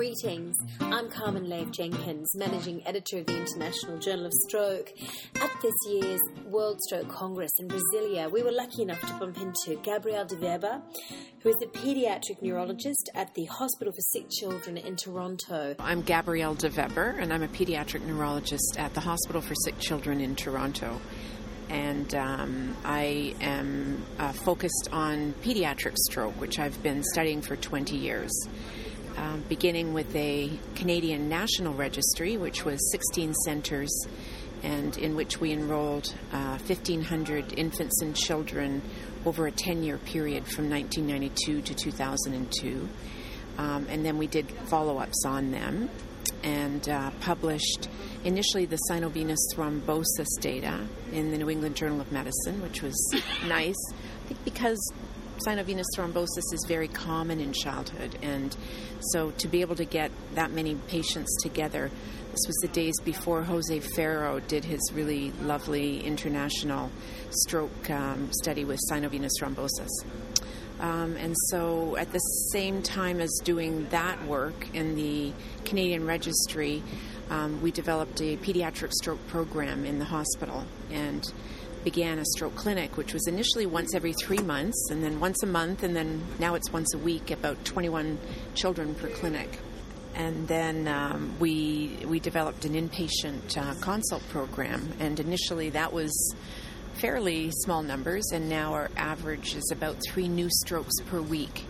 Greetings. I'm Carmen Lahiff-Jenkins, Managing Editor of the International Journal of Stroke. At this year's World Stroke Congress in Brasilia, we were lucky enough to bump into Gabrielle deVeber, who is a pediatric neurologist at the Hospital for Sick Children in Toronto. I'm Gabrielle deVeber, and I'm a pediatric neurologist at the Hospital for Sick Children in Toronto and um, I am uh, focused on pediatric stroke, which I've been studying for 20 years. Um, beginning with a Canadian National Registry, which was 16 centers, and in which we enrolled uh, 1,500 infants and children over a 10 year period from 1992 to 2002. Um, and then we did follow ups on them and uh, published initially the sinovenous thrombosis data in the New England Journal of Medicine, which was nice. I think because sinovenous thrombosis is very common in childhood, and so to be able to get that many patients together, this was the days before Jose Ferro did his really lovely international stroke um, study with sinovenous thrombosis. Um, and so, at the same time as doing that work in the Canadian Registry, um, we developed a pediatric stroke program in the hospital and began a stroke clinic, which was initially once every three months, and then once a month, and then now it's once a week, about 21 children per clinic. And then um, we we developed an inpatient uh, consult program, and initially that was fairly small numbers, and now our average is about three new strokes per week,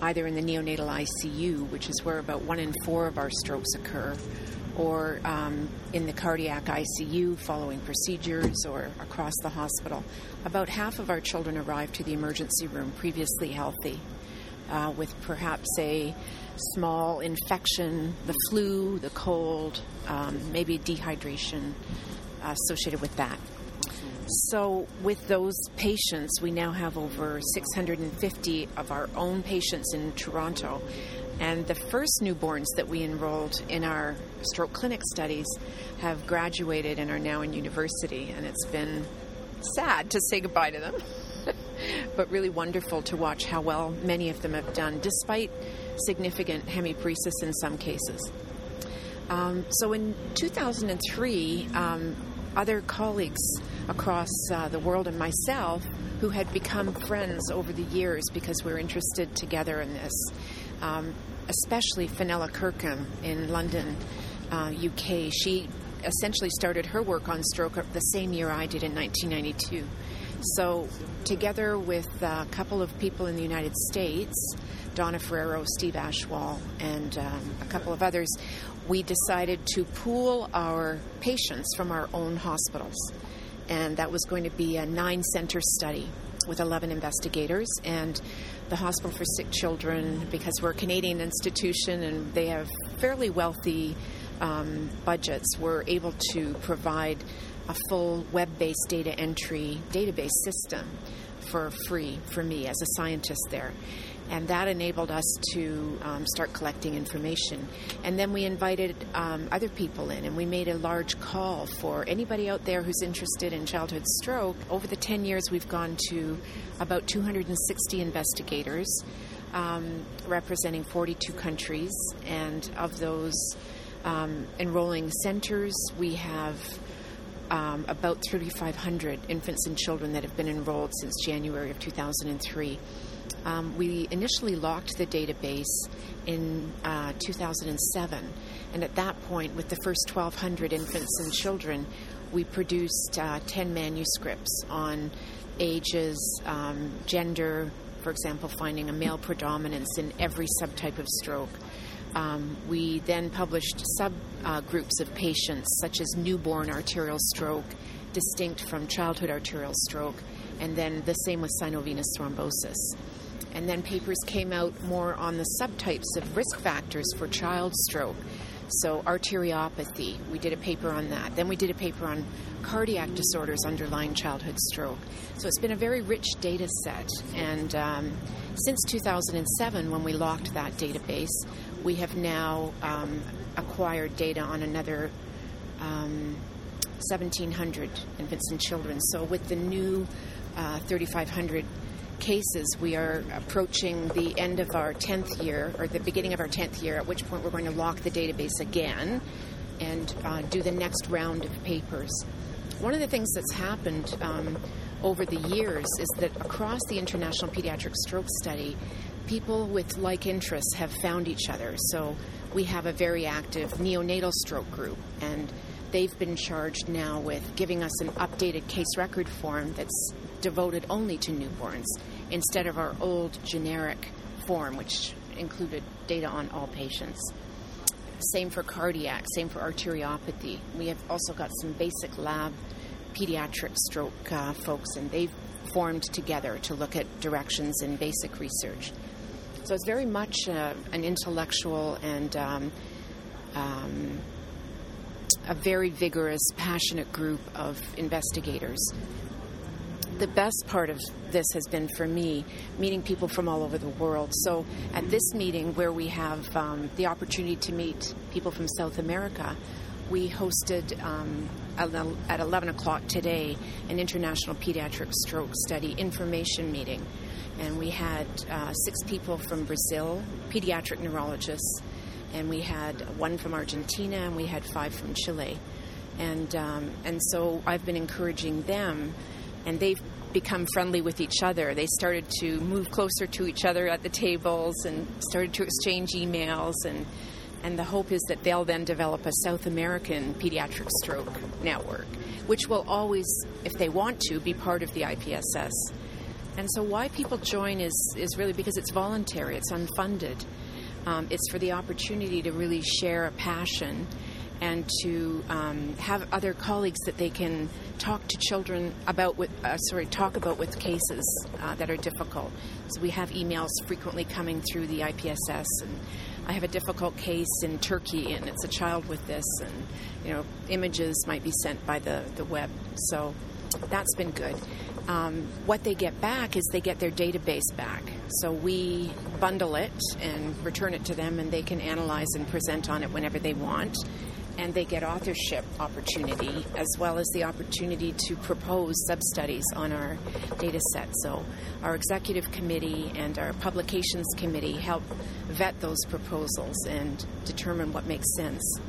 either in the neonatal ICU, which is where about one in four of our strokes occur, or um, in the cardiac ICU following procedures or across the hospital. About half of our children arrive to the emergency room previously healthy. Uh, with perhaps a small infection, the flu, the cold, um, maybe dehydration uh, associated with that. So, with those patients, we now have over 650 of our own patients in Toronto. And the first newborns that we enrolled in our stroke clinic studies have graduated and are now in university. And it's been sad to say goodbye to them, but really wonderful to watch how well many of them have done, despite significant hemiparesis in some cases. Um, so in 2003, um, other colleagues across uh, the world and myself who had become friends over the years because we are interested together in this. Um, especially Fenella Kirkham in London, uh, UK. She essentially started her work on stroke the same year I did in 1992. So, together with a couple of people in the United States, Donna Ferriero, Steve Ashwal, and um, a couple of others, we decided to pool our patients from our own hospitals. And that was going to be a nine center study with 11 investigators. And the Hospital for Sick Children, because we're a Canadian institution and they have fairly wealthy um, budgets, were able to provide a full web based data entry database system for free for me as a scientist there and that enabled us to um, start collecting information. And then we invited um, other people in, and we made a large call for anybody out there who's interested in childhood stroke. Over the 10 years, we've gone to about 260 investigators. Um, representing 42 countries, and of those um, enrolling centers, we have um, about 3,500 infants and children that have been enrolled since January of 2003. Um, we initially locked the database in uh, 2007, and at that point, with the first 1,200 infants and children, we produced uh, 10 manuscripts on ages, um, gender, for example, finding a male predominance in every subtype of stroke. Um, we then published subgroups uh, of patients, such as newborn arterial stroke, distinct from childhood arterial stroke, and then the same with sinovenous thrombosis. And then papers came out more on the subtypes of risk factors for child stroke. So, arteriopathy, we did a paper on that. Then we did a paper on cardiac disorders underlying childhood stroke. So, it's been a very rich data set. And um, since 2007, when we locked that database, we have now um, acquired data on another um, 1,700 infants and children. So, with the new uh, 3,500 cases, we are approaching the end of our 10th year, or the beginning of our 10th year, at which point we're going to lock the database again and uh, do the next round of papers. One of the things that's happened um, over the years is that across the International Pediatric Stroke Study, people with like interests have found each other. So we have a very active neonatal stroke group, and they've been charged now with giving us an updated case record form that's devoted only to newborns instead of our old generic form, which included data on all patients. Same for cardiac, same for arteriopathy. We have also got some basic lab pediatric stroke uh, folks, and they've formed together to look at directions in basic research. So it's very much uh, an intellectual and um, um, a very vigorous, passionate group of investigators. The best part of this has been for me meeting people from all over the world. So at this meeting, where we have um, the opportunity to meet people from South America, we hosted um, at 11 o'clock today an International Pediatric Stroke Study information meeting. And we had uh, six people from Brazil, pediatric neurologists, and we had one from Argentina, and we had five from Chile. And, um, and so I've been encouraging them, and they've become friendly with each other. They started to move closer to each other at the tables and started to exchange emails and and the hope is that they'll then develop a South American pediatric stroke network, which will always, if they want to, be part of the IPSS. And so, why people join is, is really because it's voluntary, it's unfunded. Um, it's for the opportunity to really share a passion and to um, have other colleagues that they can talk to children about with uh, sorry talk about with cases uh, that are difficult. So we have emails frequently coming through the IPSS, and I have a difficult case in Turkey, and it's a child with this, and you know images might be sent by the the web. So that's been good. Um, what they get back is they get their database back. So we bundle it and return it to them, and they can analyze and present on it whenever they want and they get authorship opportunity as well as the opportunity to propose sub-studies on our data set. So our executive committee and our publications committee help vet those proposals and determine what makes sense.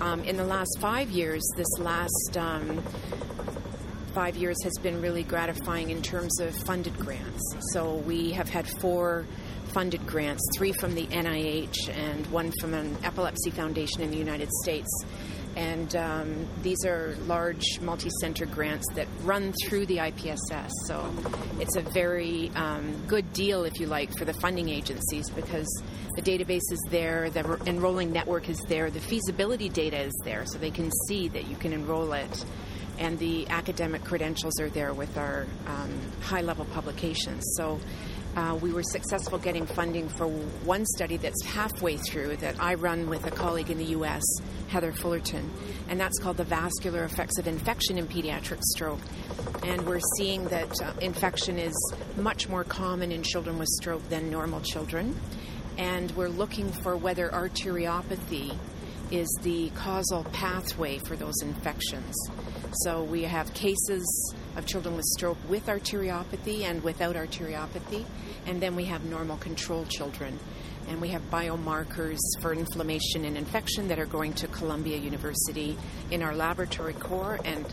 Um, in the last five years, this last um, five years has been really gratifying in terms of funded grants. So we have had four funded grants, three from the NIH and one from an epilepsy foundation in the United States. And um, these are large multi center grants that run through the IPSS. So it's a very um, good deal, if you like, for the funding agencies because the database is there, the enrolling network is there, the feasibility data is there, so they can see that you can enroll it and the academic credentials are there with our um, high level publications. So uh, we were successful getting funding for one study that's halfway through that I run with a colleague in the U.S., Heather Fullerton, and that's called the vascular effects of infection in pediatric stroke. And we're seeing that uh, infection is much more common in children with stroke than normal children. And we're looking for whether arteriopathy is the causal pathway for those infections. So we have cases of children with stroke with arteriopathy and without arteriopathy, and then we have normal control children. And we have biomarkers for inflammation and infection that are going to Columbia University in our laboratory core, and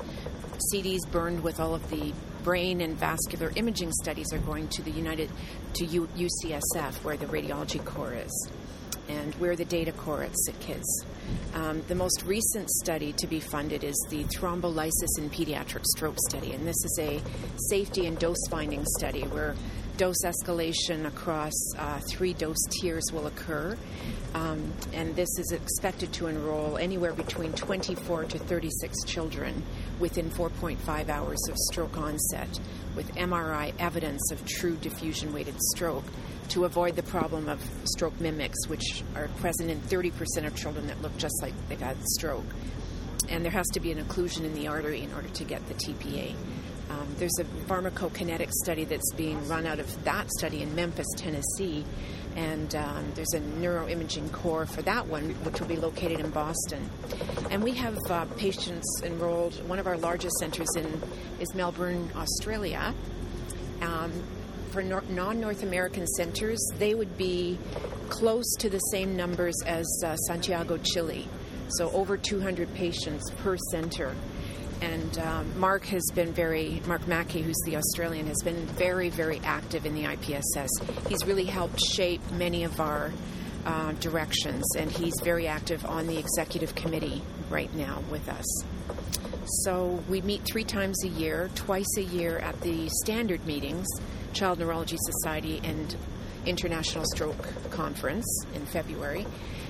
CDs burned with all of the brain and vascular imaging studies are going to the United to UCSF, where the radiology core is and we're the data core at SickKids. Um, the most recent study to be funded is the thrombolysis in pediatric stroke study, and this is a safety and dose finding study where dose escalation across uh, three dose tiers will occur. Um, and this is expected to enroll anywhere between 24 to 36 children within 4.5 hours of stroke onset with MRI evidence of true diffusion weighted stroke to avoid the problem of stroke mimics, which are present in 30% of children that look just like they've had stroke. And there has to be an occlusion in the artery in order to get the TPA. Um, there's a pharmacokinetic study that's being run out of that study in Memphis, Tennessee, and um, there's a neuroimaging core for that one, which will be located in Boston. And we have uh, patients enrolled. One of our largest centers in is Melbourne, Australia. Um, for non North American centers, they would be close to the same numbers as uh, Santiago, Chile. So over 200 patients per center. And um, Mark has been very, Mark Mackay, who's the Australian, has been very, very active in the IPSS. He's really helped shape many of our uh, directions, and he's very active on the executive committee right now with us. So we meet three times a year, twice a year at the standard meetings, Child Neurology Society and International Stroke Conference in February.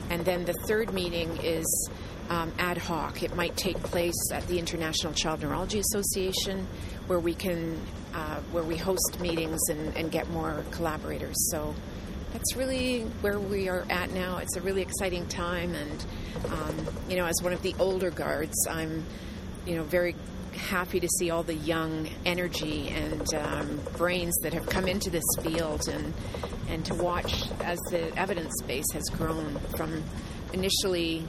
And then the third meeting is um, ad hoc. It might take place at the International Child Neurology Association, where we can uh, where we host meetings and, and get more collaborators. So that's really where we are at now. It's a really exciting time, and um, you know, as one of the older guards, I'm you know very happy to see all the young energy and um, brains that have come into this field and and to watch as the evidence base has grown from initially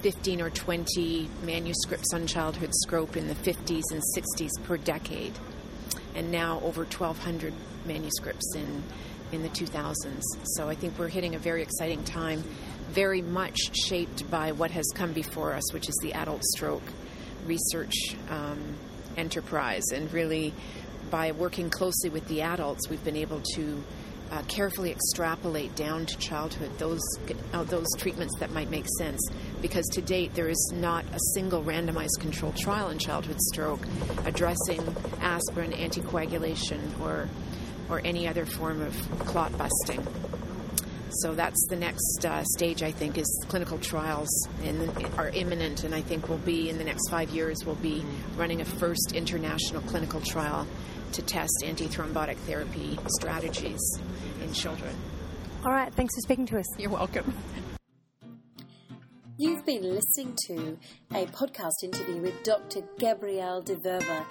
15 or 20 manuscripts on childhood stroke in the 50s and 60s per decade, and now over 1,200 manuscripts in, in the 2000s. So I think we're hitting a very exciting time, very much shaped by what has come before us, which is the adult stroke research um, enterprise. And really, by working closely with the adults, we've been able to uh, carefully extrapolate down to childhood those uh, those treatments that might make sense. Because to date, there is not a single randomized controlled trial in childhood stroke addressing aspirin, anticoagulation, or or any other form of clot busting. So that's the next uh, stage. I think is clinical trials in, are imminent, and I think we'll be in the next five years. We'll be running a first international clinical trial to test antithrombotic therapy strategies in children. All right, thanks for speaking to us. You're welcome. You've been listening to a podcast interview with Dr. Gabrielle deVeber,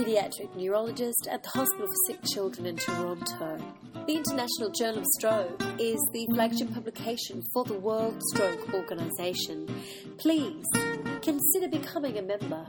paediatric neurologist at the Hospital for Sick Children in Toronto. The International Journal of Stroke is the flagship publication for the World Stroke Organization. Please consider becoming a member